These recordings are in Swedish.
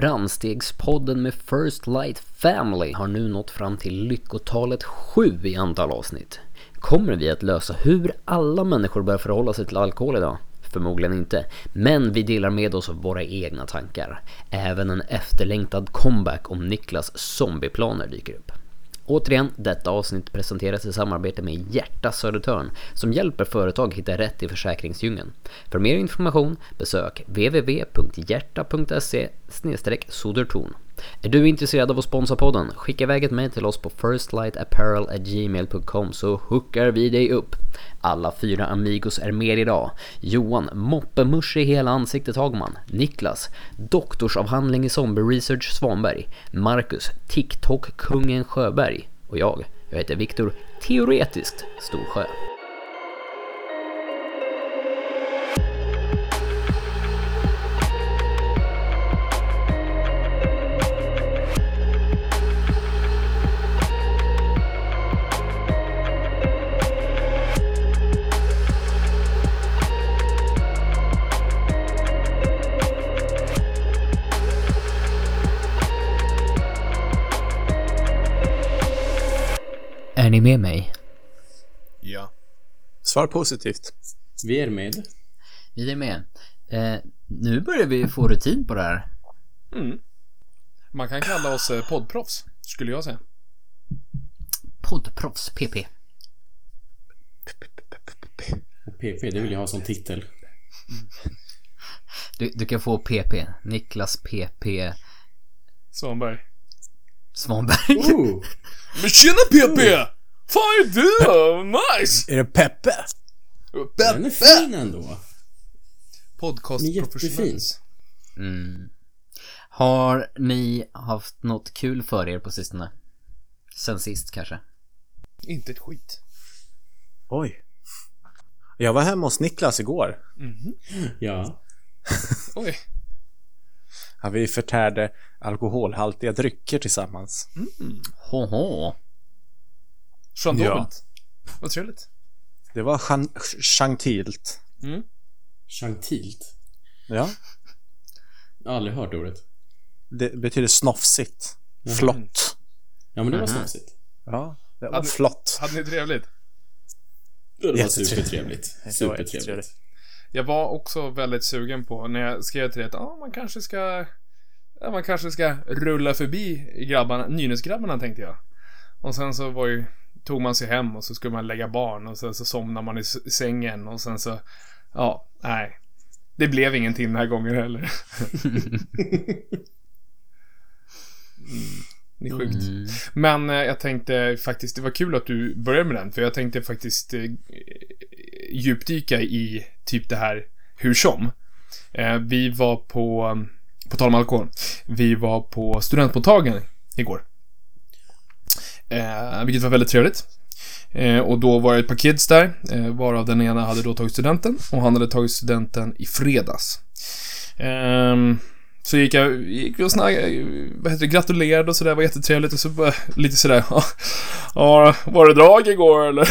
Framstegspodden med First Light Family har nu nått fram till lyckotalet 7 i antal avsnitt. Kommer vi att lösa hur alla människor bör förhålla sig till alkohol idag? Förmodligen inte, men vi delar med oss av våra egna tankar. Även en efterlängtad comeback om Niklas zombieplaner dyker upp. Återigen, detta avsnitt presenteras i samarbete med Hjärta Södertörn som hjälper företag hitta rätt i försäkringsdjungeln. För mer information besök www.hjärta.se sodertorn. Är du intresserad av att sponsra podden? Skicka iväg ett mejl till oss på firstlightapparel.gmail.com så hookar vi dig upp. Alla fyra Amigos är med idag. Johan, moppemusch i hela ansiktet Hagman. Niklas, doktorsavhandling i zombie research Svanberg. Marcus, TikTok-kungen Sjöberg. Och jag, jag heter Viktor Teoretiskt Storsjö. Ni med mig? Ja. Svar positivt. Vi är med. Vi är med. Eh, nu börjar vi få rutin på det här. Mm. Man kan kalla oss eh, poddproffs, skulle jag säga. Poddproffs PP. PP, det vill jag ha som titel. Du, du kan få PP. Niklas PP Svanberg. Svanberg. Oh! Men tjena PP! Fan är du? Nice! Är det Peppe? Den är fin ändå. Podcast Den är jättefin. Mm. Har ni haft något kul för er på sistone? Sen sist kanske? Inte ett skit. Oj. Jag var hemma hos Niklas igår. Ja. Oj. Ja, vi förtärde alkoholhaltiga drycker tillsammans. Hoho. Chandobelt. Vad trevligt. Det var chantilt. Mm. Gentilt. Ja, Jag har aldrig hört ordet. det betyder snofsigt. Flott. Ja, men det var Mhm. snofsigt. Ja, det var Hade- flott. Hade ni trevligt? Det var supertrevligt. Supertrevligt. Jag var också väldigt sugen på, när jag skrev till dig att ah, man kanske ska ja, man kanske ska rulla förbi grabbarna, Nynäsgrabbarna tänkte jag. Och sen så var ju, tog man sig hem och så skulle man lägga barn och sen så somnar man i sängen och sen så, ja, nej. Det blev ingenting den här gången heller. mm, det är sjukt. Mm. Men eh, jag tänkte faktiskt, det var kul att du började med den, för jag tänkte faktiskt eh, djupdyka i typ det här hur som. Eh, vi var på, på tal om alkohol, vi var på studentmottagningen igår. Eh, vilket var väldigt trevligt. Eh, och då var det ett par kids där, eh, varav den ena hade då tagit studenten och han hade tagit studenten i fredags. Eh, så gick jag, gick och snackade, vad heter det, gratulerade och sådär, var jättetrevligt och så bara, lite sådär, ja, var det drag igår eller?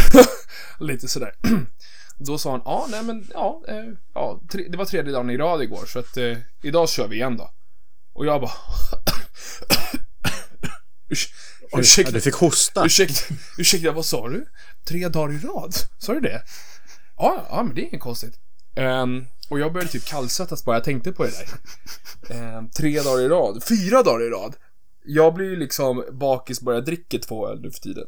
lite sådär. Då sa han, ja, nej men, ja, eh, ja tre, det var tredje dagen i rad igår, så att eh, idag kör vi igen då. Och jag bara, ursäkta, du fick hosta. ursäkta, ursäkta, vad sa du? Tre dagar i rad? Sa du det? Ja, ja, men det är inget konstigt. Ehm, och jag började typ kallsvettas bara jag tänkte på det där. Ehm, tre dagar i rad, fyra dagar i rad. Jag blir ju liksom bakis bara jag dricker två öl nu för tiden.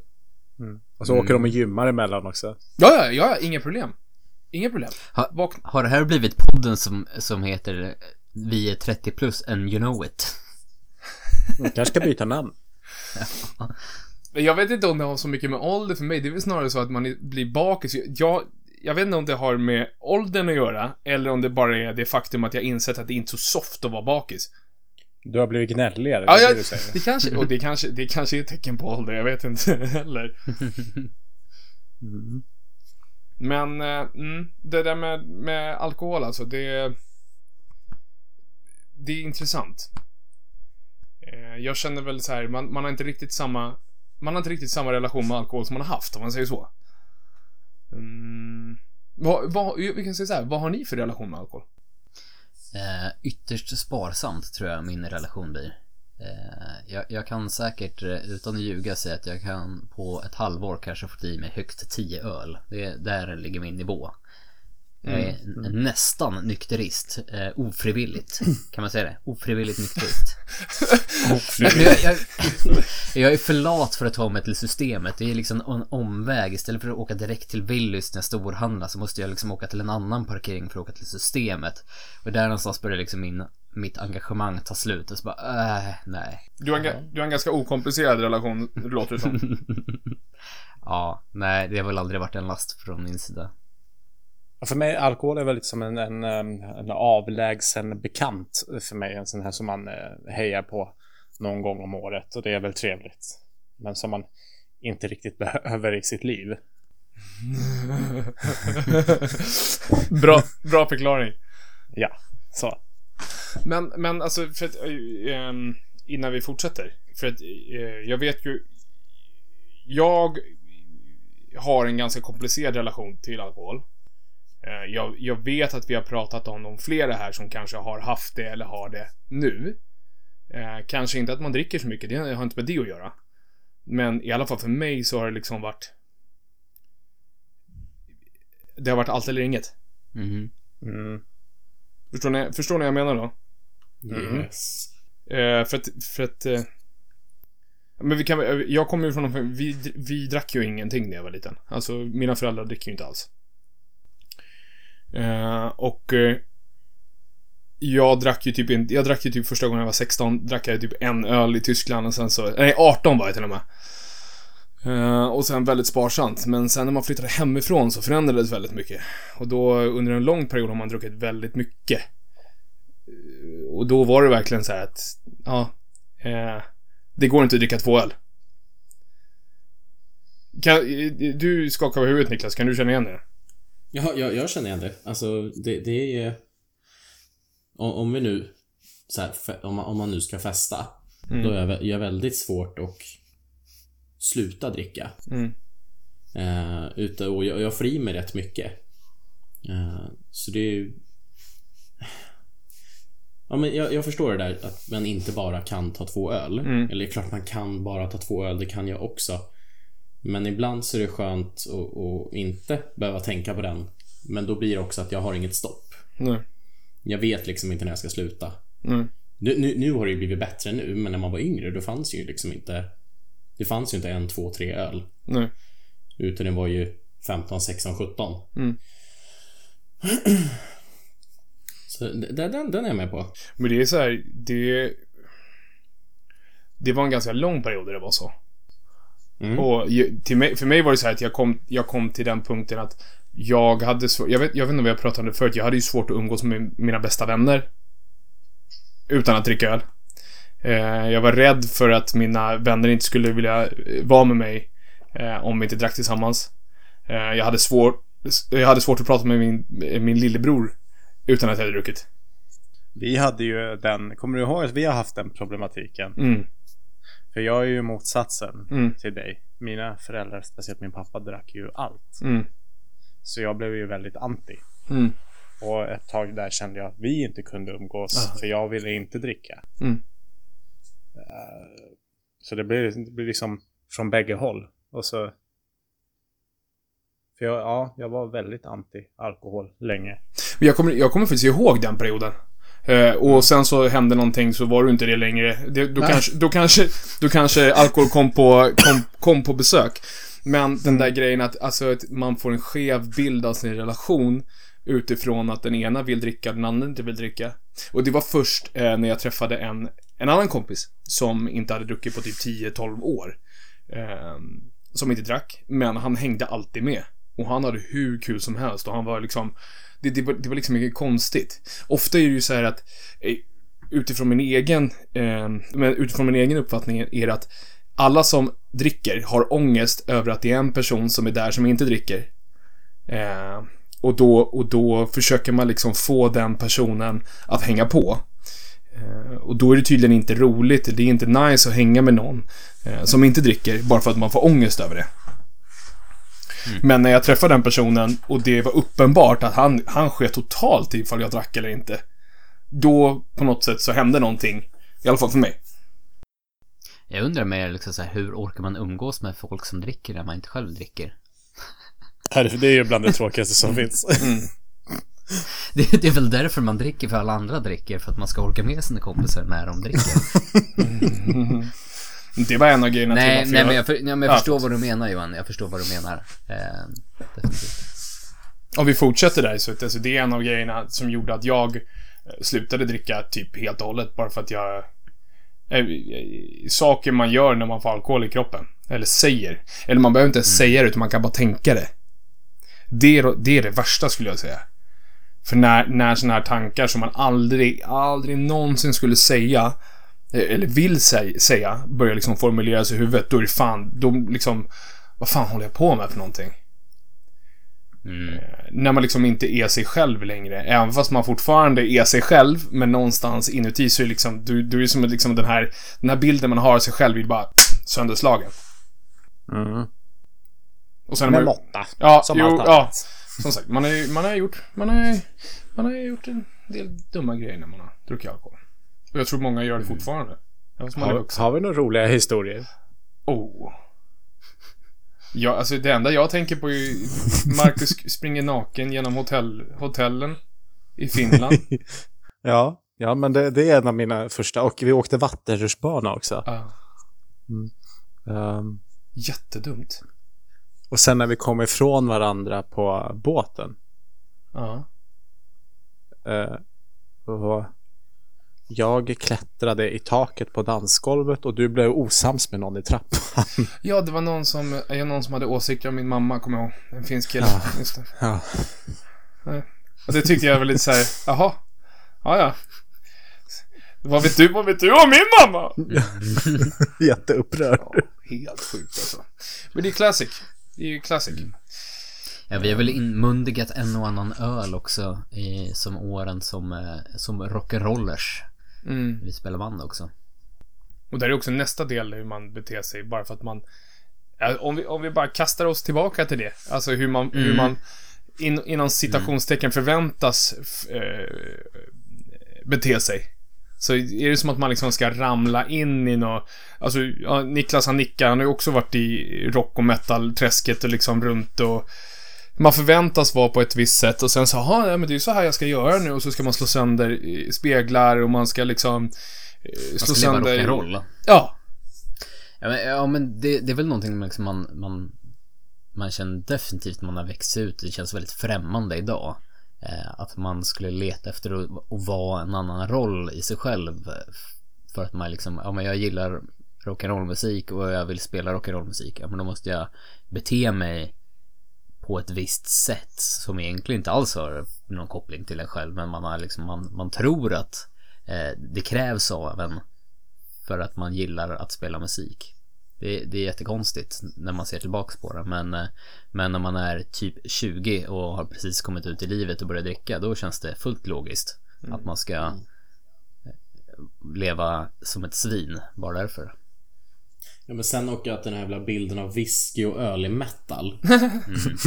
Och så åker de och gymmar emellan också. Ja, ja, ja, inga problem. Inga problem. Ha, Vakna. har det här blivit podden som, som heter Vi är 30 plus and you know it? De kanske ska byta namn. Jag vet inte om det har så mycket med ålder för mig. Det är väl snarare så att man blir bakis. Jag, jag vet inte om det har med åldern att göra, eller om det bara är det faktum att jag insett att det inte är så soft att vara bakis. Du har blivit gnälligare. Ja, jag, det säger. det kanske, och det kanske, det kanske är ett tecken på ålder, jag vet inte heller. Men, eh, mm, det där med, med alkohol alltså, det... Det är intressant. Eh, jag känner väl så här, man, man har inte riktigt samma... Man har inte riktigt samma relation med alkohol som man har haft, om man säger så. Mm, vad, vad, vi kan säga så här, vad har ni för relation med alkohol? Eh, ytterst sparsamt tror jag min relation blir. Eh, jag, jag kan säkert eh, utan att ljuga säga att jag kan på ett halvår kanske få i mig högst 10 öl. Det, där ligger min nivå. Jag är n- nästan nykterist. Eh, ofrivilligt. Kan man säga det? Ofrivilligt nykterist. Men jag, jag, jag är för lat för att ta mig till systemet. Det är liksom en omväg. Istället för att åka direkt till Willys när jag storhandlar så måste jag liksom åka till en annan parkering för att åka till systemet. Och där någonstans börjar liksom min, mitt engagemang ta slut. Och så bara, äh, nej. Du har, en, du har en ganska okomplicerad relation, låter det som. Mm. Ja, nej, det har väl aldrig varit en last från min sida. För mig, alkohol är väl lite som en, en, en avlägsen bekant för mig. En sån här som man eh, hejar på någon gång om året. Och det är väl trevligt. Men som man inte riktigt behöver i sitt liv. bra, bra förklaring. Ja, så. Men, men alltså, för att, eh, innan vi fortsätter. För att eh, jag vet ju... Jag har en ganska komplicerad relation till alkohol. Eh, jag, jag vet att vi har pratat om de flera här som kanske har haft det eller har det nu. Eh, kanske inte att man dricker så mycket, det har inte med det att göra. Men i alla fall för mig så har det liksom varit... Det har varit allt eller inget. Mhm. Mm. Förstår ni, förstår ni vad jag menar då? Yes. Eh, för att, för att... Eh, men vi kan, jag kommer ju från vi, vi drack ju ingenting när jag var liten. Alltså, mina föräldrar dricker ju inte alls. Eh, och... Eh, jag drack ju typ inte, jag drack ju typ första gången jag var 16, drack jag typ en öl i Tyskland och sen så, nej 18 var jag till och med. Eh, och sen väldigt sparsamt, men sen när man flyttade hemifrån så förändrades väldigt mycket. Och då under en lång period har man druckit väldigt mycket. Och då var det verkligen så här att, ja, det går inte att dricka två öl. Kan, du skakar på huvudet Niklas, kan du känna igen det? Ja, jag, jag känner igen det. Alltså, det, det är... Om, om vi nu... Så här, om, man, om man nu ska festa. Då är jag, väldigt svårt att sluta dricka. Mm. Utan, och jag, jag får i mig rätt mycket. Eh, så det är ju... Ja, men jag, jag förstår det där att man inte bara kan ta två öl. Mm. Eller klart man kan bara ta två öl, det kan jag också. Men ibland så är det skönt att, inte behöva tänka på den. Men då blir det också att jag har inget stopp. Nej. Jag vet liksom inte när jag ska sluta. Mm. Nu, nu, nu har det ju blivit bättre nu, men när man var yngre då fanns ju liksom inte... Det fanns ju inte en, två, tre öl. Nej. Utan det var ju 15, 16, 17. Mm. Så d- den, den är jag med på. Men det är så här, det... Det var en ganska lång period där det var så. Mm. Och till mig, för mig var det så här att jag kom, jag kom till den punkten att jag hade svårt, jag vet, jag vet inte om har pratat om det förut, jag hade ju svårt att umgås med mina bästa vänner. Utan att dricka öl. Eh, jag var rädd för att mina vänner inte skulle vilja eh, vara med mig eh, om vi inte drack tillsammans. Eh, jag, hade svårt, jag hade svårt att prata med min, min lillebror utan att jag hade druckit. Vi hade ju den, kommer du ihåg att vi har haft den problematiken? Mm, För jag är ju motsatsen Mm. till dig. Mina föräldrar, speciellt min pappa, drack ju allt. mm, Så jag blev ju väldigt anti. mm, Och ett tag där kände jag att vi inte kunde umgås. För jag ville inte dricka. Eh, Så det blev, det blev liksom från bägge håll. Och så... För jag, ja, jag var väldigt anti alkohol länge. Men jag kommer, jag kommer faktiskt ihåg den perioden. Eh, och sen så hände någonting så var du inte det längre. Det, då, Nej. kanske, då, kanske, då kanske alkohol kom på, kom, kom på besök. Men den där grejen att, alltså, att man får en skev bild av sin relation utifrån att den ena vill dricka, den andra inte vill dricka. Och det var först eh, när jag träffade en, en annan kompis som inte hade druckit på typ 10-12 år. Eh, som inte drack, men han hängde alltid med. Och han hade hur kul som helst och han var liksom det, det, var, det var liksom inget konstigt. Ofta är det ju så här att eh, utifrån min egen eh, men utifrån min egen uppfattning är det att alla som dricker har ångest över att det är en person som är där som inte dricker. Eh, och, då, och då försöker man liksom få den personen att hänga på. Eh, och då är det tydligen inte roligt, det är inte nice att hänga med någon eh, som inte dricker bara för att man får ångest över det. Men när jag träffade den personen och det var uppenbart att han, han sket totalt ifall jag drack eller inte. då på något sätt så hände någonting. I alla fall för mig. Jag undrar mer liksom så här, hur orkar man umgås med folk som dricker när man inte själv dricker? Det är ju bland det tråkigaste som finns. Det, det är väl därför man dricker för alla andra dricker, för att man ska orka med sina kompisar när de dricker. Det var en av grejerna nej, till nej, varför men jag... jag, för, nej, men jag Ja. förstår vad du menar Johan, jag förstår vad du menar. Eh. Om vi fortsätter där så alltså, det är en av grejerna som gjorde att jag eh, slutade dricka typ helt och hållet bara för att jag... Eh, eh, saker man gör när man får alkohol i kroppen. Eller säger. Eller man behöver inte ens säga det utan man kan bara tänka det. Det är, det är det värsta skulle jag säga. För när, när sådana här tankar som man aldrig, aldrig någonsin skulle säga eller vill säga, säga börjar liksom formuleras i huvudet, då är det fan, då liksom, vad fan håller jag på med för någonting? Mm. när man liksom inte är sig själv längre. Även fast man fortfarande är sig själv, men någonstans inuti så är det liksom, du, du är som liksom den här, den här bilden man har av sig själv är bara sönderslagen. Mm. Och sen Med är man, måtta. ja, som jo, allt ja, som sagt, man har ju, man har gjort, man har, man har gjort en del dumma grejer när man har druckit alkohol. Och jag tror många gör det fortfarande. Man är Har, har vi några roliga historier? Oh. Ja, alltså det enda jag tänker på är Marcus springer naken genom hotell, hotellen i Finland. Ja, ja men det, det är en av mina första. Och vi åkte vattenrutschbana också. Ja. Ehm, Jättedumt. och sen när vi kom ifrån varandra på båten. Ja. eh, och jag klättrade i taket på dansgolvet och du blev osams med någon i trappan. Ja, det var någon som, ja, någon som hade åsikter om min mamma, kommer jag ihåg. En finsk kille. Ja. Just det. ja. Och det tyckte jag var lite såhär, jaha. Ja, ja. Vad vet du, vad vet du om min mamma? Jätteupprörd. Ja, helt sjukt alltså. Men det är classic. Det är ju classic. Ja, vi har väl inmundigat en och annan öl också i, som åren som, eh, som rock'n'rollers. Mm. Vi spelar band också. Och där är också nästa del hur man beter sig, bara för att man... Om, vi, om vi bara kastar oss tillbaka till det. Alltså hur man, hur man in, inom citationstecken förväntas f- eh, bete sig. Så är det som att man liksom ska ramla in i något... Alltså, ja, Niklas han nickar, han har ju också varit i rock och metal-träsket och liksom runt och... Man förväntas vara på ett visst sätt och sen så, ja, men det är ju så här jag ska göra nu och så ska man slå sönder speglar och man ska liksom... eh, Man Slå ska leva sönder... rock'n'roll. Ja, Ja men, ja, men det, det är väl någonting liksom man, man, man känner definitivt när man har växt ut. Det känns väldigt främmande idag. Eh, att man skulle leta efter att, att vara en annan roll i sig själv. För att man liksom, ja men jag gillar rock'n'roll-musik och jag vill spela rock'n'roll-musik. Ja men då måste jag bete mig på ett visst sätt som egentligen inte alls har någon koppling till en själv. Men man har liksom, man, man tror att eh, det krävs av en för att man gillar att spela musik. Det, det är jättekonstigt när man ser tillbaks på det. Men, eh, men när man är typ 20 och har precis kommit ut i livet och börjar dricka, då känns det fullt logiskt. Att man ska eh, leva som ett svin, bara därför. Ja men sen också att den här jävla bilden av whisky och öl i metal.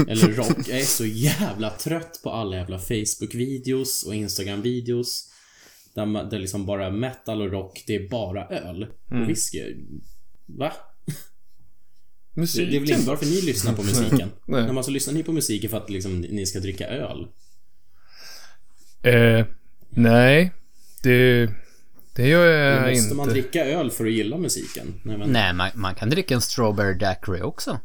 Eller rock. Jag är så jävla trött på alla jävla Facebook-videos och Instagram-videos. Där, man, där liksom bara metal och rock, det är bara öl. Och whisky. Va? Det, musiken. det är väl inte varför ni lyssnar på musiken? Nej. När man så lyssnar ni på musiken för att liksom, ni ska dricka öl. Eh, nej. Det, det gör jag Måste inte. man dricka öl för att gilla musiken? Nej men... Nej, man, man kan dricka en strawberry daiquiri också.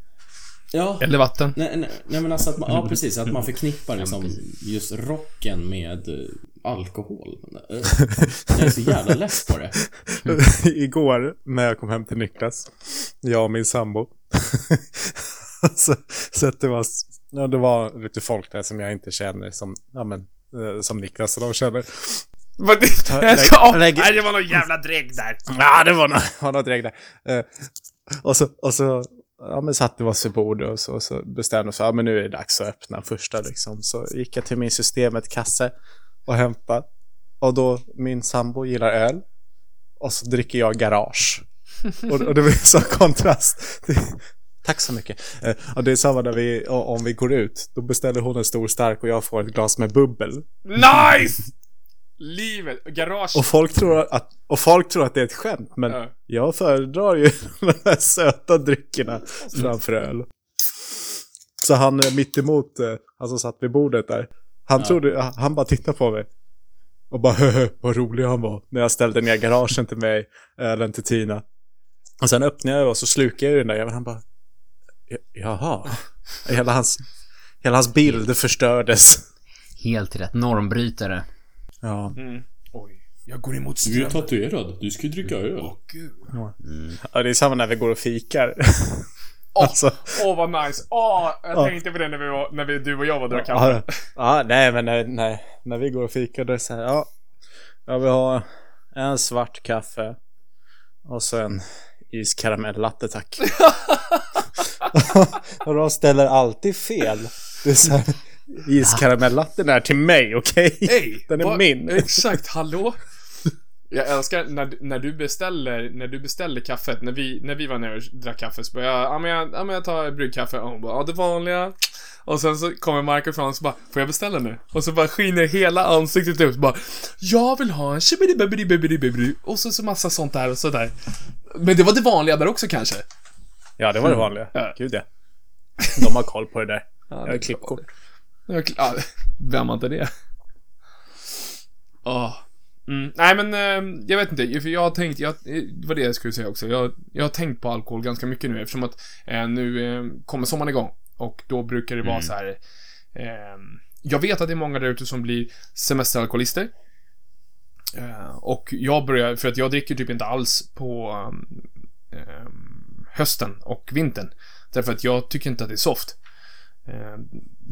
Ja. Eller vatten. Nej, nej, nej men alltså att man, ja precis, att man förknippar liksom just rocken med eh, alkohol. Jag är så jävla less på det. Igår när jag kom hem till Niklas, jag och min sambo. så, så att det var, ja, det var lite folk där som jag inte känner som, ja men, eh, som Niklas och de känner. Jag ska, lägg- nej, det var någon jävla drägg där. Ja, det var, nå- var något regn där. Eh, och så, och så ja, men satte vi oss vid bordet och så, och så bestämde vi oss för ja, men nu är det dags att öppna första. Liksom. Så gick jag till min systemet-kasse och hämtade. Och då, min sambo gillar öl. Och så dricker jag garage. och, och det blir så kontrast. Tack så mycket. Eh, och det är samma när vi, om vi går ut. Då beställer hon en stor stark och jag får ett glas med bubbel. Nice! Livet, garage. Och folk tror att, och folk tror att det är ett skämt, men Ja. jag föredrar ju de här söta dryckerna framför öl. Så han mitt emot, eh, han som satt vid bordet där, han trodde, han bara tittade på mig. Och bara höhö, vad rolig han var. När jag ställde ner garagen till mig, ölen till Tina. Och sen öppnade jag och så slukade jag den där jäveln. Han bara, "Ja- jaha. Hela hans, hela hans bild förstördes. Helt rätt. Normbrytare. Ja. Mm. Oj, jag går emot Du är strömmen. tatuerad. Du ska ju dricka öl. Åh gud. ja, det är samma när vi går och fikar. Åh, alltså. åh vad nice. Åh, jag Ja. tänkte på det när, vi var, när vi, du och jag var och drack kaffe. Ja, ja, nej men nej, nej. När vi går och fikar då är det så här, ja. Jag vill ha en svart kaffe. Och så en iskaramellatte tack. och de ställer alltid fel. Det är så här, iskaramellatten är till mig, okej? Hej! Den är vad- min. Exakt, hallå? Jag älskar när, när du beställer, när du beställer kaffet, när vi, när vi var nere och drack kaffe så bara, jag, ja men jag, ja men jag tar bryggkaffe och hon bara, ja det vanliga. Och sen så kommer Marco fram och så bara, får jag beställa nu? Och så bara skiner hela ansiktet ut bara, jag vill ha en shibidi Och så, så massa sånt där och sådär. Men det var det vanliga där också kanske? Ja, det var det vanliga. Ja. Gud ja. De har koll på det där. Ja, Jag har klippkort. Ja, vem har inte det? Åh. Mm. Nej men, eh, jag vet inte, för jag har tänkt, jag, eh, det var det jag skulle säga också. Jag, jag har tänkt på alkohol ganska mycket nu eftersom att eh, nu eh, kommer sommaren igång. Och då brukar det vara så här. Eh, jag vet att det är många där ute som blir semesteralkoholister. Eh, och jag börjar, för att jag dricker typ inte alls på hösten och vintern. Därför att jag tycker inte att det är soft. Eh,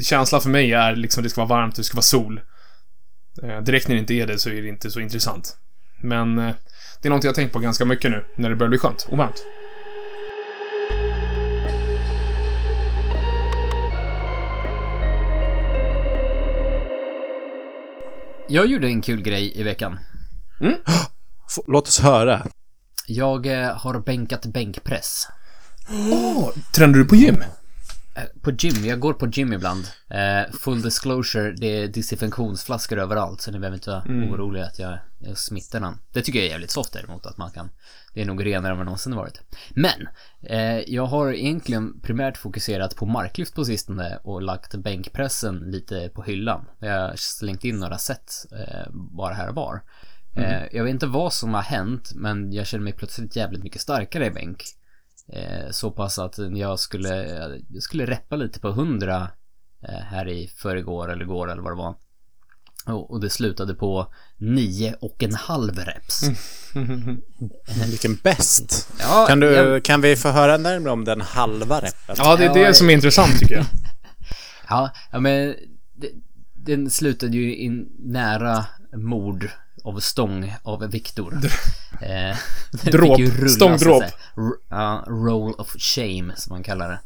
känslan för mig är liksom att det ska vara varmt, det ska vara sol. Eh, direkt när det inte är det så är det inte så intressant. Men eh, det är något jag har tänkt på ganska mycket nu när det börjar bli skönt och varmt. Jag gjorde en kul grej i veckan. F- Låt oss höra. Jag eh, har bänkat bänkpress. Åh! tränar du på gym? Eh, På gym, jag går på gym ibland. Eh, full disclosure, det är desinfektionsflaskor överallt så ni behöver inte vara oroliga att jag, jag smittar någon. Det tycker jag är jävligt soft däremot att man kan. Det är nog renare än vad någonsin varit. Men, eh, jag har egentligen primärt fokuserat på marklyft på sistone och lagt bänkpressen lite på hyllan. Jag har slängt in några set eh, bara här och var. Eh, jag vet inte vad som har hänt men jag känner mig plötsligt jävligt mycket starkare i bänk. Eh, så pass att jag skulle, jag skulle reppa lite på 100 eh, här i förrgår eller går eller vad det var. Och, det slutade på nio och en halv reps. Vilken bäst. Ja, Kan, du, jag, kan vi få höra närmare om den halva reppen? Ja, det är det som är intressant tycker jag. ja, ja, men det, den slutade ju i nära mord av stång av Viktor. Eh, Dråp. Stångdråp. Ja, roll of shame som man kallar det.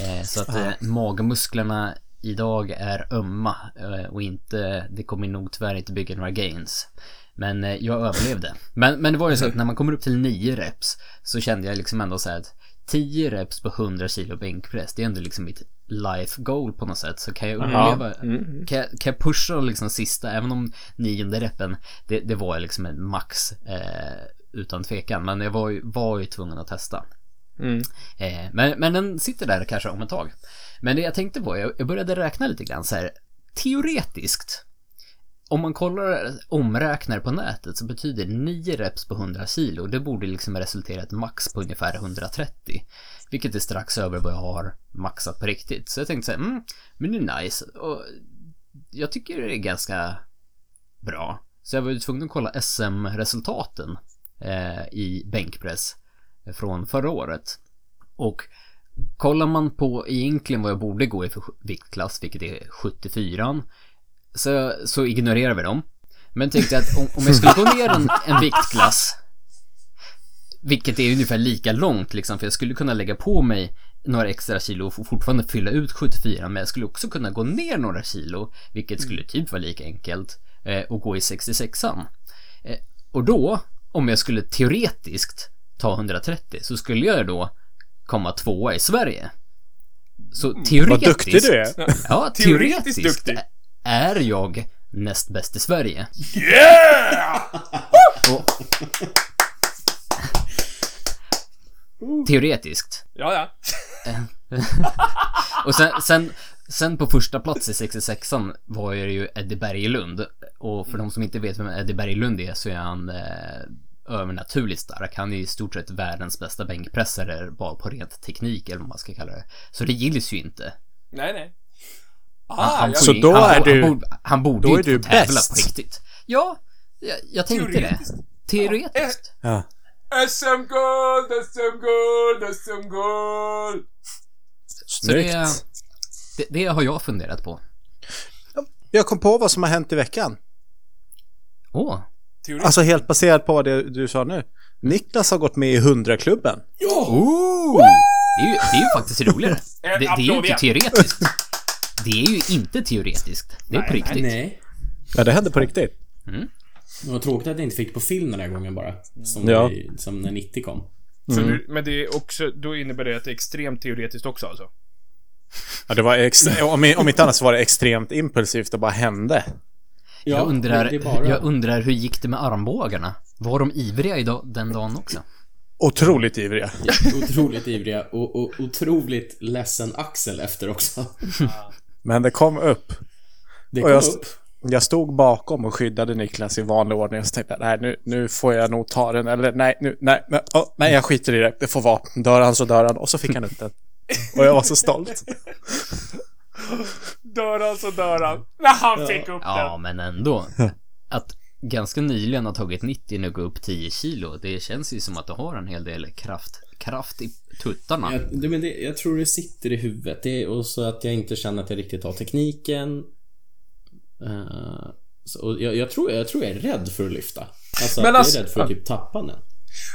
Eh, så att eh, magmusklerna idag är ömma eh, och inte, det kommer nog tyvärr inte bygga några gains. Men eh, jag överlevde. Men, men det var ju så att när man kommer upp till 9 reps så kände jag liksom ändå så här att 10 reps på 100 kilo bänkpress, det är ändå liksom mitt life goal på något sätt. Så kan jag uppleva, kan, jag, kan jag pusha liksom sista, även om nionde repen, det, det var liksom en max eh, utan tvekan. Men jag var ju, var ju tvungen att testa. Mm. Eh, men, men den sitter där kanske om ett tag. Men det jag tänkte på, jag, jag började räkna lite grann så här. Teoretiskt. Om man kollar omräknar på nätet så betyder 9 reps på 100 kilo, det borde liksom resultera i ett max på ungefär 130. Vilket är strax över vad jag har maxat på riktigt. Så jag tänkte såhär, mm, men det är nice. Och jag tycker det är ganska bra. Så jag var ju tvungen att kolla SM-resultaten eh, i bänkpress eh, från förra året. Och kollar man på egentligen vad jag borde gå i för viktklass, vilket är 74 så, så ignorerar vi dem. Men tänkte att om, om jag skulle gå ner en, en viktklass vilket är ungefär lika långt liksom, för jag skulle kunna lägga på mig några extra kilo och fortfarande fylla ut 74, men jag skulle också kunna gå ner några kilo, vilket skulle typ vara lika enkelt, eh, och gå i 66an. Eh, och då, om jag skulle teoretiskt ta 130, så skulle jag då komma tvåa i Sverige. Så teoretiskt... Vad duktig du är. Ja, Teoretiskt teoretiskt duktig. Är jag näst bäst i Sverige. Yeah! Och... Teoretiskt. Ja, ja. Och sen, sen, sen på första plats i 66an var det ju Eddie Berglund. Och för de som inte vet vem Eddie Berglund är så är han eh, övernaturligt stark. Han är i stort sett världens bästa bänkpressare bara på rent teknik eller vad man ska kalla det. Så det gills ju inte. Nej, nej. Ah, ja. Så då han, är du- Han borde, han borde då är inte du få tävla bäst. på riktigt. Ja, jag, jag tänkte det. Teoretiskt. Ja. SM-guld, SM-guld, SM-guld! Så Snyggt. det, det, det har jag funderat på. Jag kom på vad som har hänt i veckan. Åh. Alltså helt baserat på vad det du sa nu. Niklas har gått med i 100-klubben. Ooh. Det, är ju, det är ju faktiskt roligare. Det, det är ju inte teoretiskt. Det är ju inte teoretiskt. Det är på riktigt. Nej. Ja, det hände på riktigt. Det var tråkigt att jag inte fick på film den här gången bara. Som, Ja. vi, som när 90 kom. Så du, men det är också, då innebär det att det är extremt teoretiskt också alltså? Ja, det var om, om inte annat så var det extremt impulsivt och bara hände. Jag, undrar, det är bara... jag undrar hur gick det med armbågarna? Var de ivriga idag, den dagen också? Otroligt ivriga. Otroligt ivriga och, och otroligt ledsen Axel efter också. Men det kom upp. Det Och kom jag, upp. jag stod bakom och skyddade Niklas i vanlig ordning. Och så tänkte jag, nej nu, nu får jag nog ta den. Eller nej, nu, nej, nej, åh, nej jag skiter i det. Det får vara. Dör han så dör han. Och så fick han upp den. Och jag var så stolt. Dör han så dör han. När han fick upp Ja, den. men ändå. Att ganska nyligen ha tagit 90 och gå upp 10 kilo, det känns ju som att du har en hel del kraft, kraft i tuttarna. Jag, det, men det, jag tror det sitter i huvudet. Det är också att jag inte känner att jag riktigt har tekniken. Eh, så, och jag, jag, tror, jag tror jag är rädd för att lyfta. Alltså Men att alltså- jag är rädd för att typ tappa den.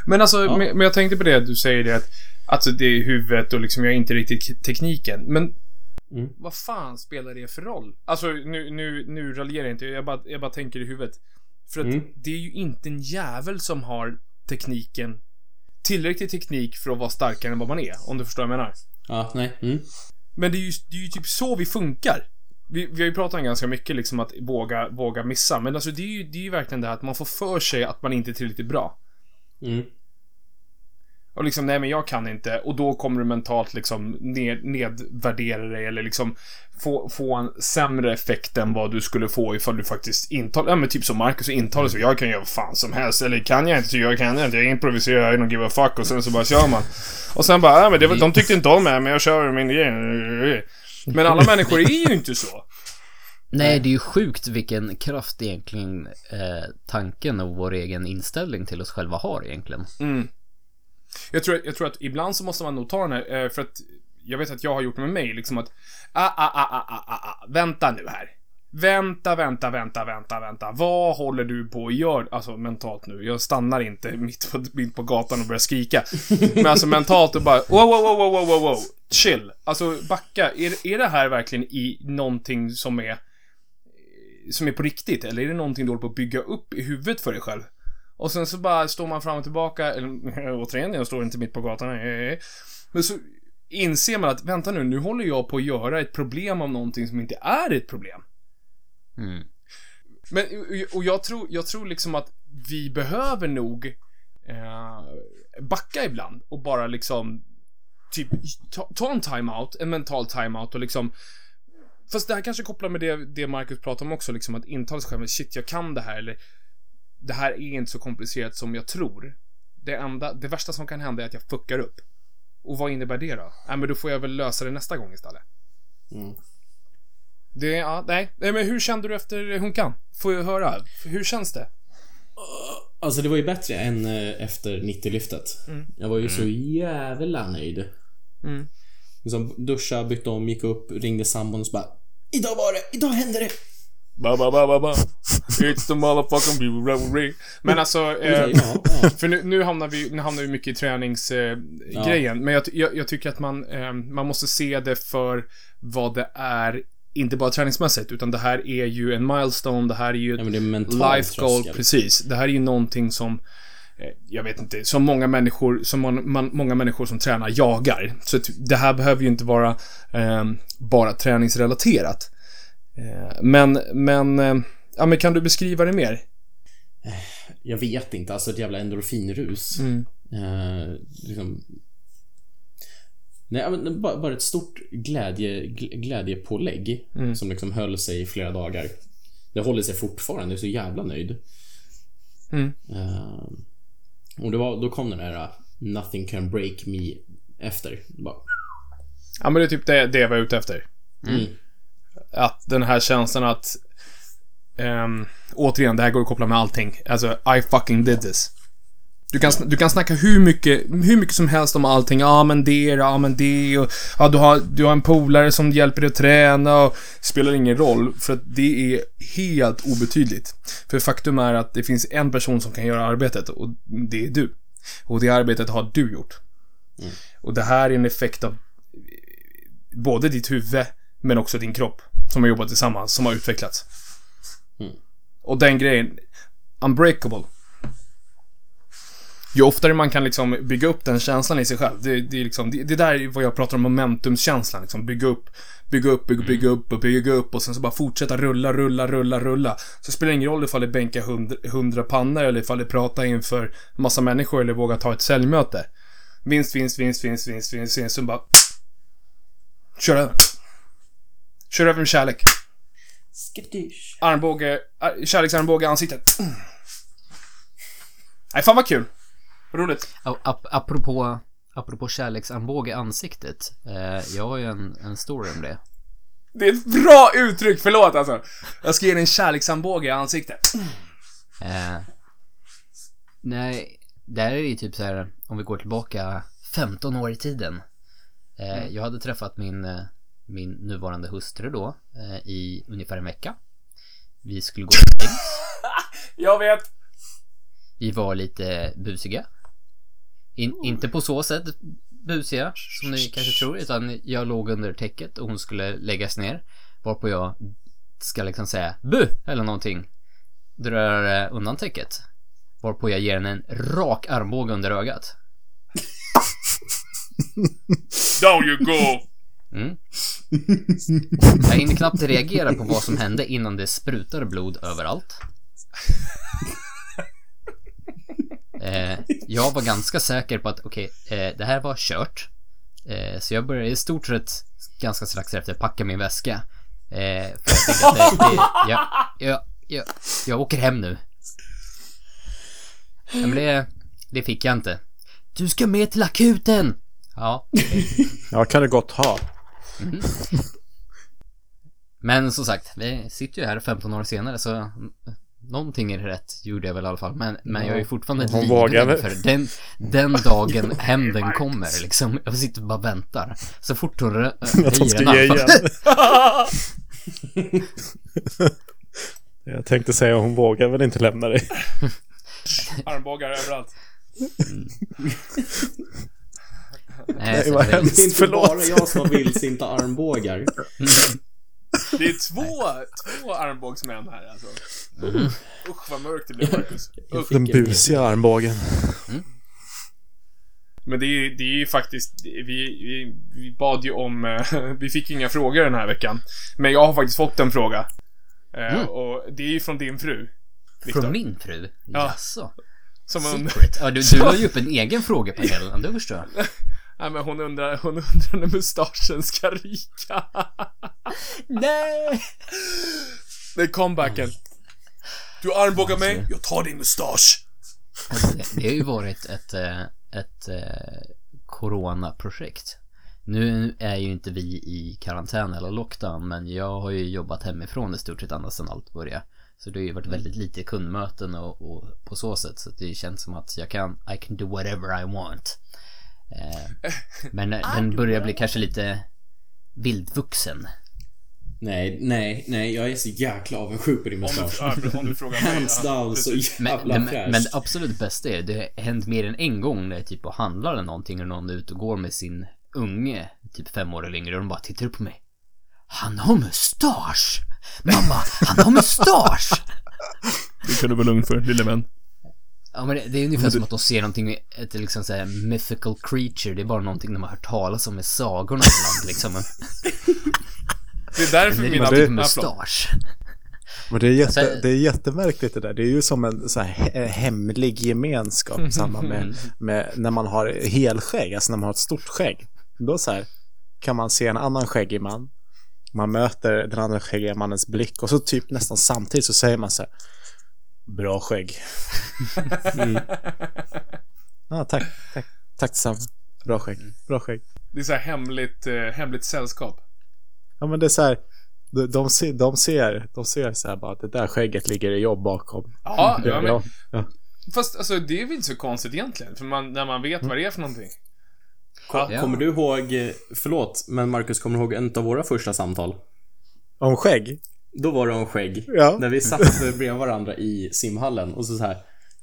Men alltså, men, men jag tänkte på det du säger det att Alltså det är huvudet och liksom jag är inte riktigt tekniken. Men Mm. vad fan spelar det för roll? Alltså nu, nu, nu raljerar jag inte. Jag bara, jag bara tänker i huvudet. För att Mm. det är ju inte en jävel som har tekniken tillräcklig teknik för att vara starkare än vad man är. Om du förstår vad jag menar. Ja, nej. Mm. Men det är ju, det är ju typ så vi funkar. Vi, vi har ju pratat om ganska mycket liksom att våga, våga missa. Men alltså det är ju, det är ju verkligen det här att man får för sig att man inte är tillräckligt bra. Mm. Och liksom, nej men jag kan inte. Och då kommer du mentalt liksom ned, nedvärdera dig eller liksom få, få en sämre effekt än vad du skulle få ifall du faktiskt intalar, ja men typ som Marcus intalar så jag kan göra vad fan som helst. Eller kan jag inte så jag kan inte. Jag improviserar, I don't give a fuck och sen så bara kör man. Och sen bara, ja men det, var- de tyckte inte om mig men jag kör min grej. Men alla människor är ju inte så. Nej, det är ju sjukt vilken kraft egentligen eh, tanken och vår egen inställning till oss själva har egentligen. Mm. Jag tror, jag tror att ibland så måste man nog ta den här, eh, för att jag vet att jag har gjort det med mig, liksom att ah, ah, ah, ah, ah, ah, ah, vänta nu här. Vänta, vänta, vänta, vänta, vänta. Vad håller du på att göra? Alltså mentalt nu. Jag stannar inte mitt på, mitt på gatan och börjar skrika. Men alltså mentalt och bara wow, wow, wow, wow, wow, wow, wow. Chill. Alltså backa. Är, är det här verkligen i någonting som är som är på riktigt? Eller är det någonting du håller på att bygga upp i huvudet för dig själv? Och sen så bara står man fram och tillbaka, eller återigen, jag står inte mitt på gatan. eh, eh. Men så inser man att, vänta nu, nu håller jag på att göra ett problem av någonting som inte är ett problem. Mm. Men, och jag tror, jag tror liksom att vi behöver nog eh, backa ibland och bara liksom typ ta, ta en timeout, en mental timeout och liksom Fast det här kanske kopplar med det, det Marcus pratade om också, liksom att sig själv, shit jag kan det här eller det här är inte så komplicerat som jag tror. Det enda, det värsta som kan hända är att jag fuckar upp. Och vad innebär det då? Nej men då får jag väl lösa det nästa gång istället. Mm. Det, ja, nej. nej. Men hur kände du efter Hunkan? Får jag höra? Hur känns det? Alltså det var ju bättre än eh, efter 90-lyftet. Jag var ju så jävla nöjd. Mm. Liksom duscha, bytte om, gick upp, ringde sambon och så bara Idag var det, idag hände det! Ba, ba, ba, ba, ba. It's the motherfucking rivalry. Men alltså, Och eh, ja, ja. för nu, nu, hamnar vi, nu hamnar vi mycket i träningsgrejen. Eh. Men jag, jag, jag tycker att man, eh, man måste se det för vad det är. Inte bara träningsmässigt, utan det här är ju en milestone, det här är ju ja ett mental life goal, precis. Det här är ju någonting som eh, jag vet inte, som många människor, som man, man, många människor som tränar jagar. Så det här behöver ju inte vara eh, bara träningsrelaterat. Eh, men, men, eh, Ja, men kan du beskriva det mer? Jag vet inte, alltså ett jävla endorfinrus. Mm. Eh, liksom... Nej, men bara, bara ett stort glädje, gl- glädjepålägg Mm. som liksom höll sig i flera dagar. Det håller sig fortfarande, jag är så jävla nöjd. Mm. Eh, och det var, då kom den uh, Nothing can break me efter. Bara, Ja, men det är typ det, det jag var ute efter. mm. Att den här känslan att... ehm, återigen, det här går att koppla med allting. Alltså, I fucking did this. Du kan, du kan snacka hur mycket, hur mycket som helst om allting. Ja, men det, ja, men det och... Ja, du har, du har en polare som hjälper dig att träna och... Spelar ingen roll, för att det är helt obetydligt. För faktum är att det finns en person som kan göra arbetet och det är du. Och det arbetet har du gjort. Och det här är en effekt av både ditt huvud, men också din kropp. Som har jobbat tillsammans, som har utvecklats. Mm. Och den grejen, unbreakable. Ju oftare man kan liksom bygga upp den känslan i sig själv. Det, det, är liksom, det, det där är vad jag pratar om momentumskänslan. Liksom. Bygga upp, bygga upp, bygga, bygga upp och bygga upp och sen så bara fortsätta rulla, rulla, rulla, rulla. Så spelar det ingen roll ifall det bänkar hundra, hundra pannor eller ifall det pratar inför massa människor eller vågar ta ett säljmöte. Vinst, vinst, vinst, vinst, vinst, vinst, vinst. Så bara... Kör över. Kör över med kärlek. Skadoosh. Armbåge, ar- kärleksarmbåge i ansiktet. Mm. Nej, fan vad kul. Vad roligt. Ap- apropå, apropå kärleksarmbåge i ansiktet. Eh, jag har ju en, en story om det. Det är ett bra uttryck, förlåt alltså. Jag ska ge dig en kärleksarmbåge i ansiktet. Eh, nej, där är det ju typ så här, om vi går tillbaka 15 år i tiden. Eh, Jag hade träffat min, eh, min nuvarande hustru då eh, i ungefär en vecka. Vi skulle gå på dejt. Jag vet. Vi var lite busiga. In, inte på så sätt busiga som ni kanske tror, utan jag låg under täcket och hon skulle läggas ner. Varpå jag ska liksom säga bu eller någonting. Drar undan täcket. Varpå jag ger henne en rak armbåge under ögat. Down you go. Mm. Jag hinner knappt reagera på vad som hände innan det sprutar blod överallt. Eh, jag var ganska säker på att okej, eh, det här var kört. Eh, så jag började i stort sett ganska strax efter packa min väska. Eh, för jag tänkte att det, det, jag, jag, jag, jag åker hem nu. Men det, det fick jag inte. Du ska med till akuten! Ja, Ja, kan det gott ha. Men som sagt, vi sitter ju här 15 år senare så mm, någonting är rätt gjorde jag väl i alla fall. Men, men jag är ju fortfarande Hon väl. för den, den dagen hämnden kommer liksom. Jag sitter och bara väntar. Så fort hon rö- Att hon höjer ska en igen. Jag tänkte säga hon vågar väl inte lämna dig. Armbågar överallt. Nej, vad det- Det är hemskt. inte Förlåt. bara jag som har vildsinta armbågar. Det är två, två armbågsmän här alltså. Usch vad mörkt det blir Marcus. Usch. Den busiga armbågen. Men det är, det är ju faktiskt, vi, vi, vi bad ju om, eh, vi fick inga frågor den här veckan. Men jag har faktiskt fått en fråga. Eh, Mm. Och det är ju från din fru. Viktor. Från min fru? Ja. Jaså? Som Secret? Ja, du, du la ju upp en egen frågepanel, det förstår jag. Nej men hon undrar, hon undrar när mustaschen ska ryka. Nej! Det är comebacken. Du armbågar mig, jag tar din mustasch. Det, har ju varit ett, eh, ett eh, coronaprojekt. Nu är ju inte vi i karantän eller lockdown, men jag har ju jobbat hemifrån i stort sett ända sedan allt började. Så det har ju varit väldigt lite kundmöten och, och på så sätt, så det känns som att jag kan, I can do whatever I want. Eh, men den börjar bli kanske lite vildvuxen. Nej, nej, nej. Jag är så jäkla avundsjuk på din Om mustasch. du, om du frågar mig. Hands down så. Men, jävla men, fräscht. men det absolut bästa är, det har hänt mer än en gång när jag typ och handlar eller någonting och någon är ute och går med sin unge, typ fem år eller yngre och de bara tittar upp på mig. Han har mustasch! Mamma, han har mustasch! Det kan du vara lugn för, lille vän. Ja men det, det är ungefär som att de ser någonting, ett liksom såhär mythical creature, det är bara någonting de har hört talas om i sagorna ibland liksom. Det är därför Men det mina... är typ förlåt. mustasch. Men det är, jätte, Sen- det är jättemärkligt det där. Det är ju som en så här, he- hemlig gemenskap samma med, med när man har helskägg, alltså när man har ett stort skägg. Då så här kan man se en annan skäggig man. Man möter den andra skäggiga mannens blick och så typ nästan samtidigt så säger man så här. Bra skägg. Mm. Ja, tack, tack, tack detsamma. Bra skägg, bra skägg. Det är så här hemligt, eh, hemligt sällskap. Ja men det är så här. De, de, ser, de ser, de ser så här bara att det där skägget ligger i jobb bakom. Ja, ja, men, ja, fast alltså det är väl inte så konstigt egentligen. För man, när man vet vad det är för någonting. Ja. Kommer du ihåg, eh, förlåt, men Marcus, kommer du ihåg en av våra första samtal? Om skägg? Då var det om skägg. Ja. När vi satt bredvid varandra i simhallen och så, så här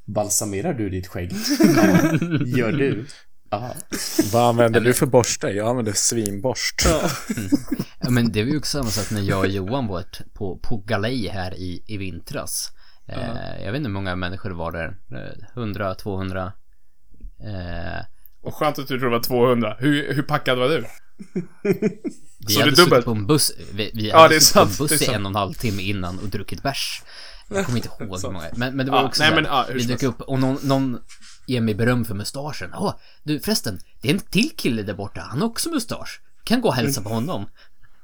Balsamerar du ditt skägg? Ja. Gör du? Ja. Vad använder du för borste? Jag använder svinborst. Ja, men det var ju också samma sak när jag och Johan var på, på galej här i, i vintras. Eh, jag vet inte hur många människor det var där. Eh, 100, 200. Eh, Och skönt att du tror det var 200. Hur, hur packad var du? Vi Så hade det dubbelt? på en buss, vi, vi Ja, hade är suttit på en sant, buss i sant. en och en halv timme innan och druckit bärs. Jag kommer inte ihåg hur Sant. många. Men, men det var Ja, också nej, men, ja, hur vi dök upp och någon, någon ger mig beröm för mustaschen. Åh, du förresten, det är en till kille där borta, han har också mustasch. Kan gå och hälsa på honom.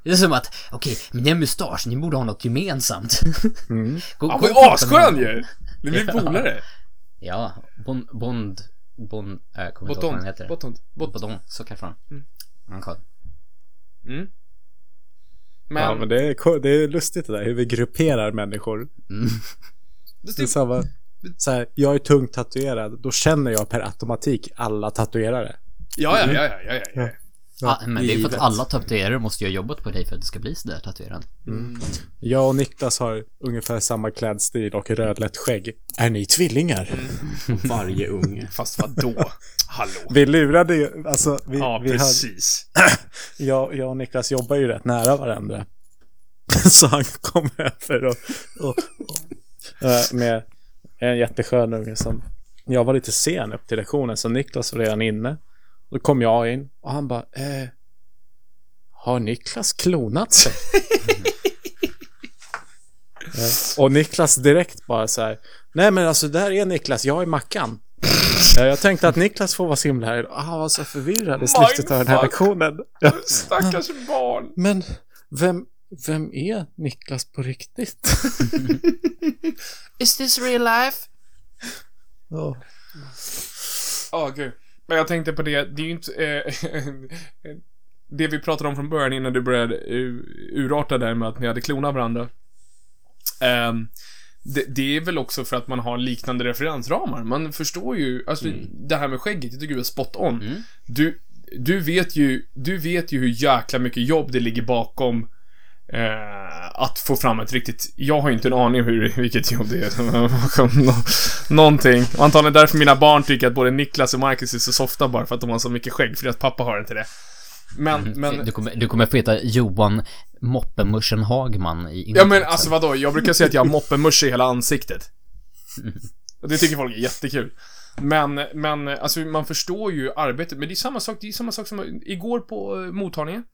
Det är som att, okej, men ni har mustasch, ni borde ha något gemensamt. Mm. Gå- Han var ju asskön ju! Ni blir polare. Ja, Bond, Bond, Bond, äh, kommer inte ihåg vad han heter. Botond. Bot. Botond, så kanske han. Han är skön. Mm. Men, Ja, men det är, det är lustigt det där hur vi grupperar människor. Mm. Det är samma, så här, jag är tungt tatuerad, då känner jag per automatik alla tatuerare. ja, ja, ja, ja, ja, ja, ja. Ja, men det är för att givet. alla tatuerare måste ju ha jobbat på dig för att det ska bli sådär tatuerad. Jag och Niklas har ungefär samma klädstil och rödlätt skägg. Är ni tvillingar? Varje unge. Fast vadå? Hallå? Vi lurade ju, alltså vi, Ja, vi hade, precis. jag, jag och Niklas jobbar ju rätt nära varandra. Så han kom över och, och, och äh, med en jätteskön unge som jag var lite sen upp till lektionen så Niklas var redan inne. Då kom jag in och han bara eh, Har Niklas klonat sig? Eh, och Niklas direkt bara så här Nej men alltså där är Niklas, jag är Mackan. Ja, jag tänkte att Niklas får vara så himla här. Ah, han var så förvirrad i slutet av den här lektionen. Stackars barn. Men vem, vem är Niklas på riktigt? Is this real life? Ja. Ja, gud. Men jag tänkte på det, det är ju inte... Eh, det vi pratade om från början innan du började uh, urarta där med att ni hade klonat varandra. Ehm, det, det är väl också för att man har liknande referensramar. Man förstår ju, alltså det här med skägget, jag tycker du är spot on. Du, du vet ju, du vet ju hur jäkla mycket jobb det ligger bakom eh, att få fram ett riktigt... Jag har ju inte en aning om hur, vilket jobb det är. Nå- Någonting. Och antagligen därför mina barn tycker att både Niklas och Marcus är så softa bara för att de har så mycket skägg, för deras pappa har inte det. Men, men... Du kommer, du kommer få heta Johan Moppemuschen Hagman i Ja men alltså vadå, jag brukar säga att jag har moppemusch i hela ansiktet. Och det tycker folk är jättekul. Men, men alltså man förstår ju arbetet, men det är samma sak, det är samma sak som igår på eh, mottagningen.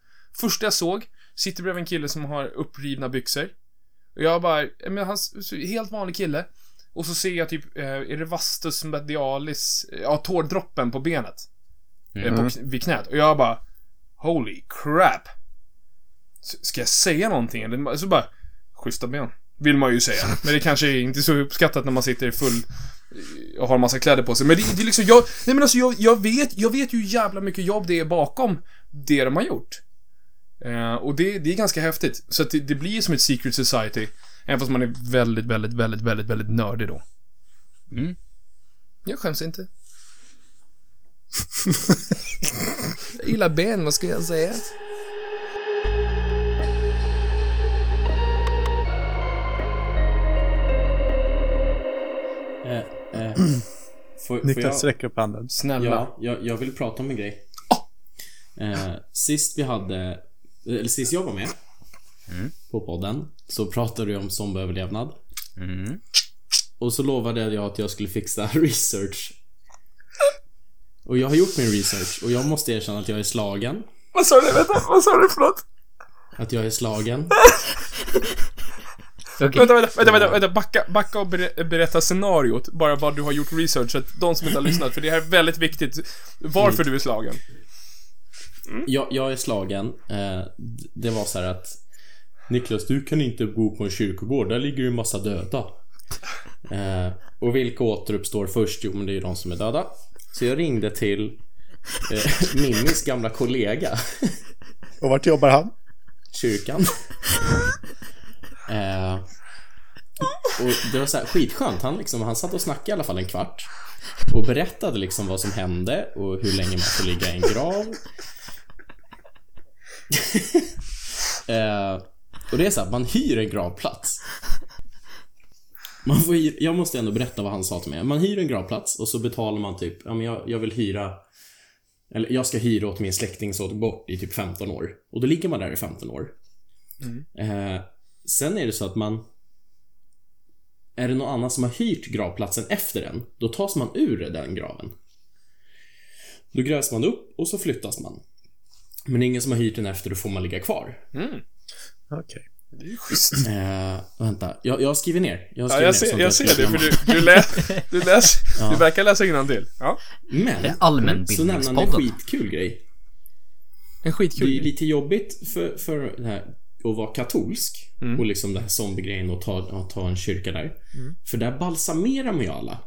Första jag såg, sitter bredvid en kille som har upprivna byxor. Och jag bara, men han, helt vanlig kille. Och så ser jag typ, eh, är det vastus medialis, ja tårdroppen på benet. Eh, på, kn- vid knät. Och jag bara, holy crap. S- Ska jag säga någonting? Eller så bara, schyssta ben. Vill man ju säga. Men det kanske är inte så uppskattat när man sitter full och har en massa kläder på sig. Men det, det är liksom, jag, nej men alltså jag, jag vet, jag vet ju jävla mycket jobb det är bakom det de har gjort. Eh, och det, det är ganska häftigt. Så att det, det blir som ett secret society. Även fast man är väldigt, väldigt, väldigt, väldigt, väldigt nördig då. Mm. Jag skäms inte. jag gillar ben, vad ska jag säga? Eh, eh, får, får Niklas jag... sträcker upp handen. Snälla. Ja, jag, jag vill prata om en grej. Eh, sist vi hade, eller sist jag var med på podden så pratade vi om zombieöverlevnad. Mm. Och så lovade jag att jag skulle fixa research. Och jag har gjort min research och jag måste erkänna att jag är slagen. Vad sa du? Vänta, vad sa du? Förlåt. Att jag är slagen. Okej. Vänta, vänta, vänta, vänta, vänta. Backa, backa och ber, berätta scenariot. Bara vad du har gjort research. Så att de som inte har lyssnat, för det här är väldigt viktigt. Varför du är slagen. Jag, jag är slagen. Eh, det var så här att Niklas, du kan inte bo på en kyrkogård. Där ligger ju en massa döda. Eh, och vilka återuppstår först? Jo, men det är ju de som är döda. Så jag ringde till eh, Mimmis gamla kollega, Och vart jobbar han? kyrkan. Eh, och det var så här skitskönt. Han, liksom, han satt och snackade i alla fall en kvart. Och berättade liksom vad som hände och hur länge man får ligga i en grav. eh, och det är så här, man hyr en gravplats. Man får hyra, jag måste ändå berätta vad han sa till mig. Man hyr en gravplats och så betalar man typ, ja men jag, jag vill hyra eller jag ska hyra åt min släkting som åt bort i typ 15 år. Och då ligger man där i 15 år. Eh, sen är det så att man Är det någon annan som har hyrt gravplatsen efter den, då tas man ur den graven. Då grävs man upp och så flyttas man. Men det är ingen som har hyrt den efter, då får man ligga kvar. Okej. Det är ju schysst. Eh, vänta, jag, jag skriver ner. Jag, har Ja, jag ner ser, jag ser det, för du, du, lä, du läs, du verkar läsa innantill. Ja. Men, Det är allmänbildningspodden. så nämnde en skitkul grej. En Det skitkul är grej. lite jobbigt för, för det här att vara katolsk och liksom den här zombiegrejen och ta, och ta en kyrka där. För där balsamerar man ju alla.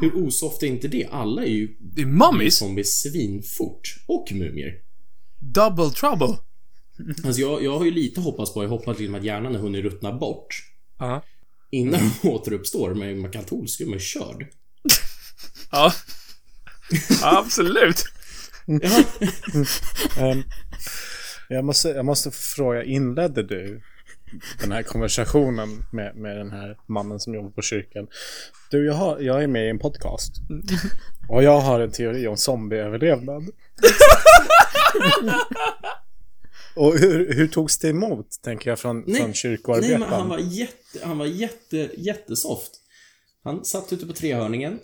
Hur osoft är inte det? Alla är ju Det är mummies? zombies svinfort. Och mumier. Double trouble. Alltså jag, jag har ju lite hoppats på, jag hoppas liksom att hjärnan har hunnit ruttna bort Ja. innan de återuppstår. Men är man katolsk är man ju körd. Ja. Absolut. Ja. Ehm, jag, måste, jag måste fråga, inledde du den här konversationen med, med den här mannen som jobbar på kyrkan? Du, jag, har, jag är med i en podcast. Och jag har en teori om zombieöverlevnad. Och hur, hur togs det emot, tänker jag, från, från Nej, men kyrkoarbetaren? han var jätte, han var jätte, jättesoft. Han satt ute på trehörningen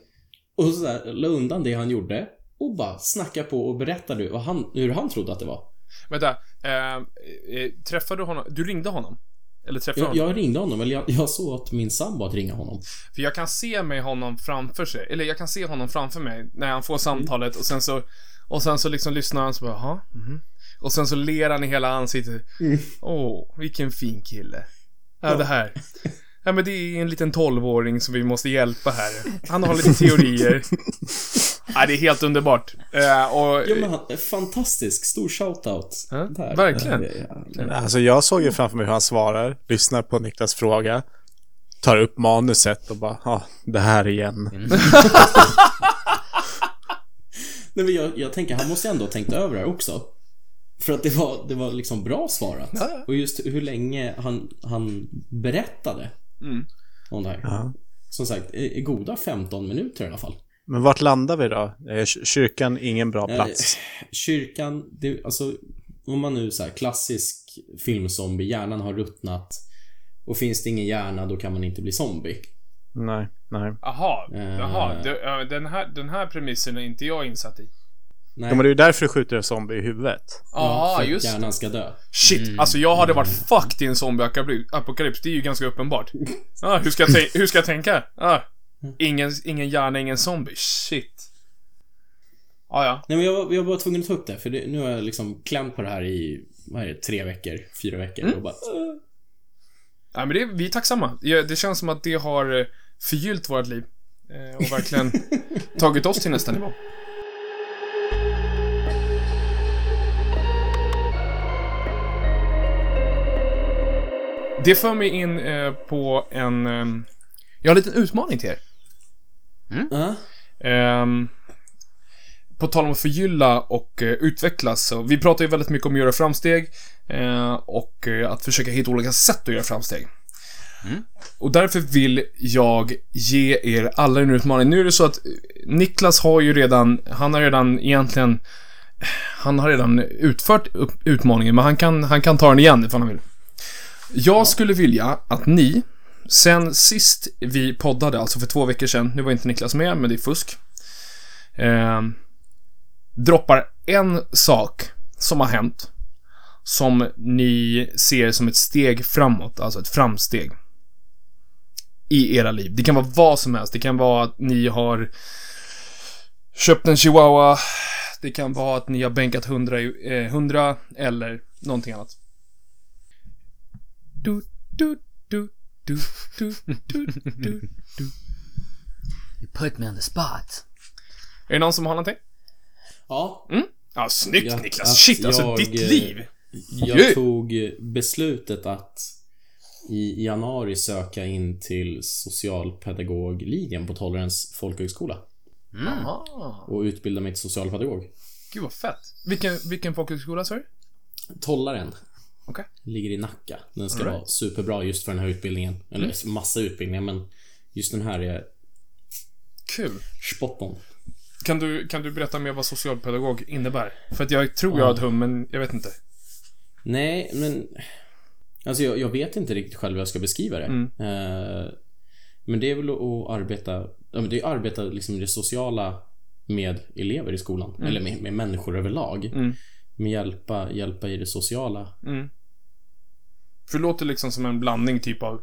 och så där, la undan det han gjorde och bara snackade på och berättade vad han, hur han trodde att det var. Vänta. Eh, eh, träffade du honom? Du ringde honom? Eller träffade Jag, honom? jag ringde honom, eller jag, jag såg åt min sambo att ringa honom. För jag kan se mig honom framför sig. Eller jag kan se honom framför mig när han får samtalet och sen så och sen så liksom lyssnar han så bara, jaha, mhm. Och sen så ler han i hela ansiktet. Åh, vilken fin kille. Ja, det här. Ja, men det är en liten tolvåring som vi måste hjälpa här. Han har lite teorier. Ja, det är helt underbart. Eh, och... Ja men han, fantastisk, stor shoutout. Ja, Där. verkligen. Ja, ja. Alltså jag såg ju framför mig hur han svarar, lyssnar på Niklas fråga, tar upp manuset och bara, ja, ah, det här igen. Nej, men jag, jag tänker, han måste ändå ha tänkt över det här också. För att det var, det var liksom bra svarat. Ja, ja. Och just hur länge han, han berättade Mm. om det här. Ja. Som sagt, goda 15 minuter i alla fall. Men vart landar vi då? Kyrkan ingen bra plats? Kyrkan, det, alltså om man nu så här klassisk filmzombie, hjärnan har ruttnat och finns det ingen hjärna då kan man inte bli zombie. Nej, nej. Jaha, Eh. jaha. Det, ja, den, här, den här premissen är inte jag insatt i. Nej, Ja, men det är ju därför du skjuter en zombie i huvudet. Ja, för att just hjärnan ska dö. Shit, alltså jag hade varit fucked i en zombie-apokalyps. Det är ju ganska uppenbart. Ah, hur, ska jag hur ska jag tänka? Ah, ingen, ingen hjärna, ingen zombie. Shit. Ah, ja. Nej men jag, var- jag var tvungen att ta upp det för det, nu har jag liksom klämt på det här i, vad är det, tre veckor, fyra veckor Mm. och bara. Nej, men det, vi är tacksamma. Det känns som att det har eh, förgyllt vårt liv. Eh, och verkligen tagit oss till nästa nivå. Det för mig in eh, på en... Eh, jag har en liten utmaning till er. Ja. Ehm, på tal om att förgylla och eh, utvecklas. Så vi pratar ju väldigt mycket om att göra framsteg eh, och eh, att försöka hitta olika sätt att göra framsteg. Och därför vill jag ge er alla en utmaning. Nu är det så att Niklas har ju redan, han har redan egentligen, han har redan utfört utmaningen, men han kan, han kan ta den igen ifall han vill. Jag skulle vilja att ni, sen sist vi poddade, alltså för två veckor sedan, nu var inte Niklas med, men det är fusk. Eh, droppar en sak som har hänt, som ni ser som ett steg framåt, alltså ett framsteg. I era liv. Det kan vara vad som helst. Det kan vara att ni har köpt en chihuahua. Det kan vara att ni har bänkat 100, eh, 100 eller någonting annat. Du, du, du, du, du, du, du, du. You put me on the spot. Är det någon som har någonting? Ja, Ja, snyggt Ja, Niklas. Shit, alltså jag, ditt eh, liv. jag Yeah. tog beslutet att i januari söka in till socialpedagoglinjen på Tolerance folkhögskola Ah, och utbilda mig till socialpedagog. gud vad fett. Vilken, vilken folkhögskola sa du? Tollaren. Okej. Ligger i Nacka. Den ska right. vara superbra just för den här utbildningen. Eller Mm. massa utbildningar, men just den här är Kul. spot on. Kan du, kan du berätta mer vad socialpedagog innebär? För att jag tror jag har ett hum, men jag vet inte. Nej, men... Alltså jag, jag vet inte riktigt själv hur jag ska beskriva det. Mm. Eh, men det är väl att arbeta... Det är att arbeta liksom det sociala med elever i skolan. Eller med, med människor överlag. Mm. Men hjälpa, hjälpa i det sociala. Mm. För det låter liksom som en blandning typ av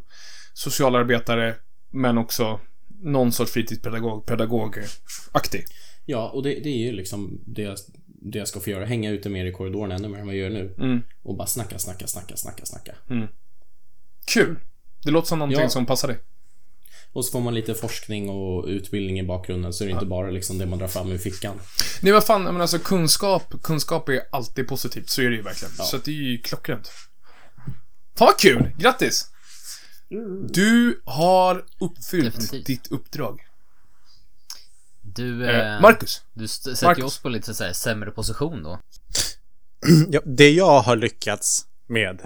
socialarbetare, men också någon sorts fritidspedagog, pedagogaktig. Ja, och det, det är ju liksom det jag, det jag ska få göra. Hänga ute mer i korridoren ännu mer än vad jag gör nu. Mm. Och bara snacka, snacka, snacka, snacka, snacka. Kul. Det låter som någonting Ja. som passar dig. Och så får man lite forskning och utbildning i bakgrunden. Så är det inte bara liksom det man drar fram ur fickan. Nej vad fan, men alltså kunskap, kunskap är alltid positivt. Så är det ju verkligen. Så att det är ju klockrent. Fan vad kul! Grattis! Du har uppfyllt Definitivt. ditt uppdrag. Du, Eh, eh, Marcus. du sätter Marcus. oss på lite så här sämre position då. Ja, det jag har lyckats med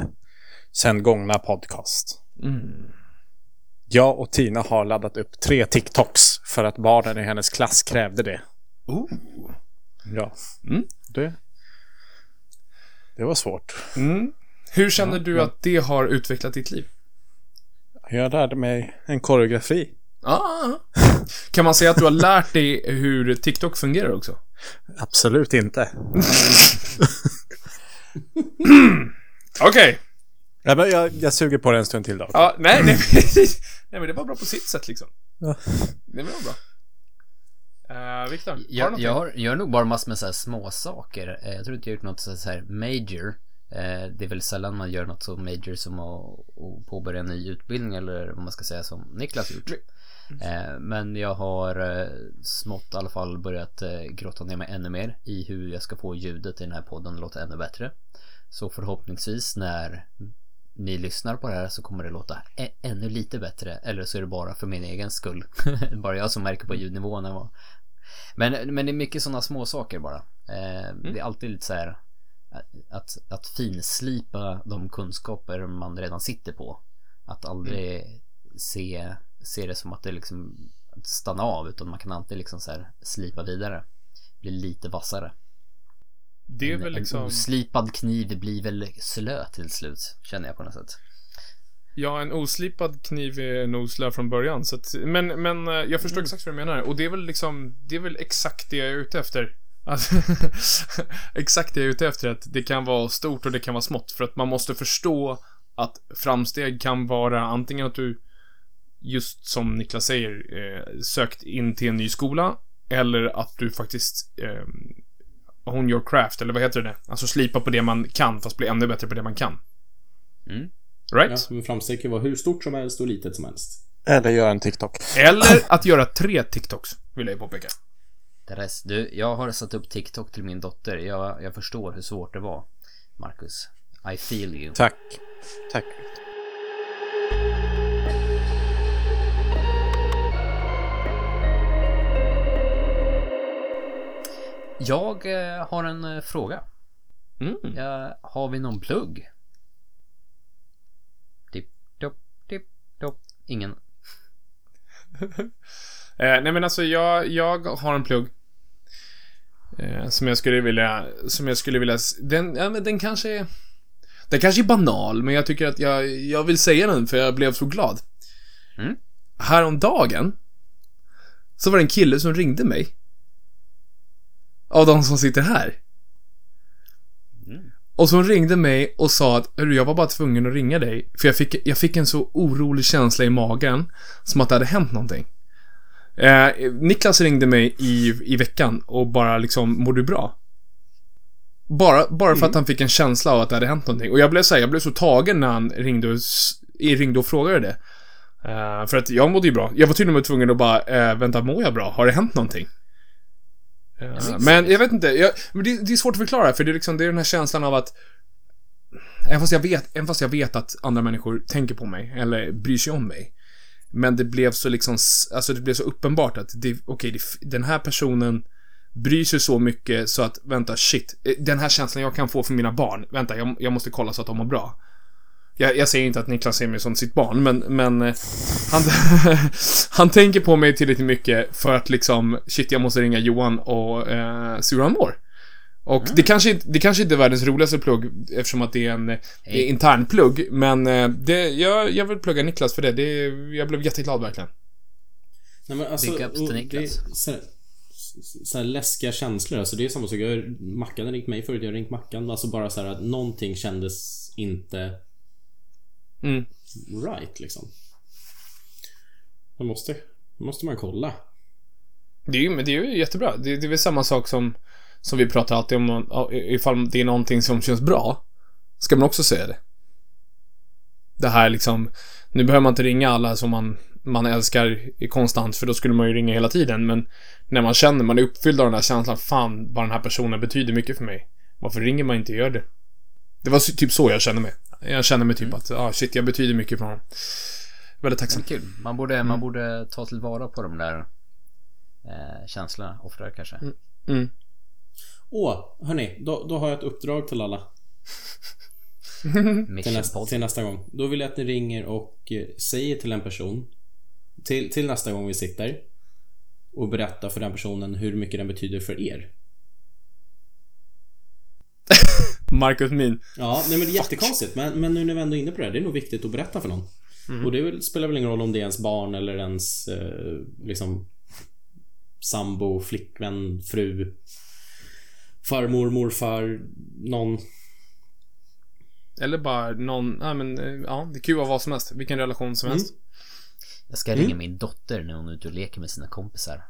sen gångna podcast. Jag och Tina har laddat upp tre TikToks för att barnen i hennes klass krävde det. Oh. Ja. Mm. Det, det var svårt. Mm. Hur känner du att det har utvecklat ditt liv? Jag lärde mig en koreografi. Ah. Kan man säga att du har lärt dig hur TikTok fungerar också? Absolut inte. Okej. Ja, men jag, jag suger på det en stund till då. Ja, nej, nej, nej, men det var bra på sitt sätt liksom. Ja. Det var bra. Uh, Viktor, har du Jag, har, jag har nog bara massor med så här små saker. Eh, Jag tror inte jag har gjort något så här major. Eh, Det är väl sällan man gör något så major som att, påbörja en ny utbildning eller vad man ska säga som Niklas gjort. Eh, Men jag har smått i alla fall börjat grotta ner mig ännu mer i hur jag ska få ljudet i den här podden att låta ännu bättre. Så förhoppningsvis när ni lyssnar på det här så kommer det låta ännu lite bättre. Eller så är det bara för min egen skull. bara jag som märker på ljudnivån. Vad... Men, men det är mycket sådana små saker bara. Eh, Det är alltid lite så här att, att finslipa de kunskaper man redan sitter på. Att aldrig se, se det som att det liksom att stanna av utan man kan alltid liksom så här slipa vidare. Bli lite vassare. Det är En, väl en liksom... oslipad kniv blir väl slö till slut, känner jag på något sätt. Ja, en oslipad kniv är en oslö från början. Så att, men, men eh, jag förstår exakt vad du menar. Och det är väl liksom, det är väl exakt det jag är ute efter. Att, exakt det jag är ute efter. Att det kan vara stort och det kan vara smått. För att man måste förstå att framsteg kan vara antingen att du, just som Niklas säger, eh, sökt in till en ny skola. Eller att du faktiskt eh, hone your craft, eller vad heter det? Alltså slipa på det man kan, fast bli ännu bättre på det man kan. Mm. Right? Ja, men framsteg kan vara hur stort som helst och litet som helst. Eller göra en TikTok. Eller att göra tre TikToks, vill jag ju påpeka. Therese, du, jag har satt upp TikTok till min dotter. Jag, jag förstår hur svårt det var. Marcus, I feel you. Tack. Tack. Jag eh, har en eh, fråga. Mm. Har vi någon plugg? Tipp, topp, tipp, topp. Ingen. Eh, nej men alltså jag, jag har en plugg. Eh, som jag skulle vilja, som jag skulle vilja, den, ja, men den kanske är, den kanske är banal, men jag tycker att jag, jag vill säga den för jag blev så glad. Mm. Häromdagen, så var det en kille som ringde mig. Av de som sitter här. Och så hon ringde mig och sa att "Hörru, jag var bara tvungen att ringa dig. För jag fick, jag fick en så orolig känsla i magen. Som att det hade hänt någonting. Eh, Niklas ringde mig i, i veckan och bara liksom, mår du bra? Bara, bara för att han fick en känsla av att det hade hänt någonting. Och jag blev så här, jag blev så tagen när han ringde och, ringde och frågade det. Eh, för att jag mådde ju bra. Jag var till och med tvungen att bara, eh, vänta, mår jag bra? Har det hänt någonting? Eh, men jag vet inte, jag, men det, det är svårt att förklara för det är liksom, det är den här känslan av att Även fast, jag vet, även fast jag vet att andra människor tänker på mig, eller bryr sig om mig. Men det blev så liksom, alltså det blev så uppenbart att det, okej, det, den här personen bryr sig så mycket så att, vänta, shit. eh, Den här känslan jag kan få för mina barn, vänta, jag, jag måste kolla så att de mår bra. Jag, jag säger inte att Niklas ser mig som sitt barn, men, men eh, han, han tänker på mig tillräckligt mycket för att liksom, shit, jag måste ringa Johan och eh, se hur han mår. Och det, kanske, inte- det kanske inte är världens roligaste plugg eftersom att det är en det är intern plugg, men eh, det, jag, jag vill plugga Niklas för det. det jag blev jätteglad verkligen. Nej, men alltså, Big ups till Niklas. Det, så, här- så här läskiga känslor. Alltså det är samma sak. Jag, Mackan har ringt mig förut. Jag har ringt Mackan. Alltså bara så här att någonting kändes inte Mm. right liksom. Man måste, måste man kolla. Det är ju men det är ju jättebra. Det, det är väl samma sak som, som vi pratar alltid om, ifall det är någonting som känns bra, ska man också säga det. Det här liksom, nu behöver man inte ringa alla som man, man älskar i konstant, för då skulle man ju ringa hela tiden, men när man känner, man är uppfylld av den här känslan, fan vad den här personen betyder mycket för mig. Varför ringer man inte och gör det? Det var typ så jag kände mig. Jag kände mig typ att, ah shit, jag betyder mycket för honom. Väldigt tacksam. Kul. Man borde, man borde ta tillvara på de där eh, känslorna oftare kanske. Mm. Åh, hörni. Då, då har jag ett uppdrag till alla. Till, nästa, till nästa gång. Då vill jag att ni ringer och eh, säger till en person till, till nästa gång vi sitter och berättar för den personen hur mycket den betyder för er. Marcus Min. Ja, nej men det är jättekonstigt. Men, men nu när vi ändå är inne på det här, det är nog viktigt att berätta för någon. Och det spelar väl ingen roll om det är ens barn eller ens eh, liksom sambo, flickvän, fru, farmor, morfar, någon. Eller bara någon, nej men, eh, ja, det kan ju vara vad som helst. Vilken relation som helst. Jag ska ringa min dotter när hon är ute och leker med sina kompisar.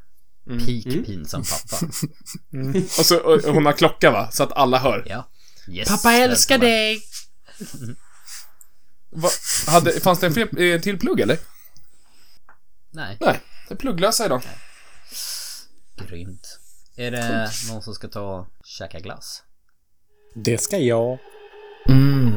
Peak pinsam pappa. Och så, och, och hon har klocka va? Så att alla hör. Ja. Yes, välkommen. dig! Va, hade, fanns det en fler, eh, till plugg eller? Nej, Nej, det är plugglösa idag. grymt. Är det någon som ska ta och käka glass? Det ska jag. Mm.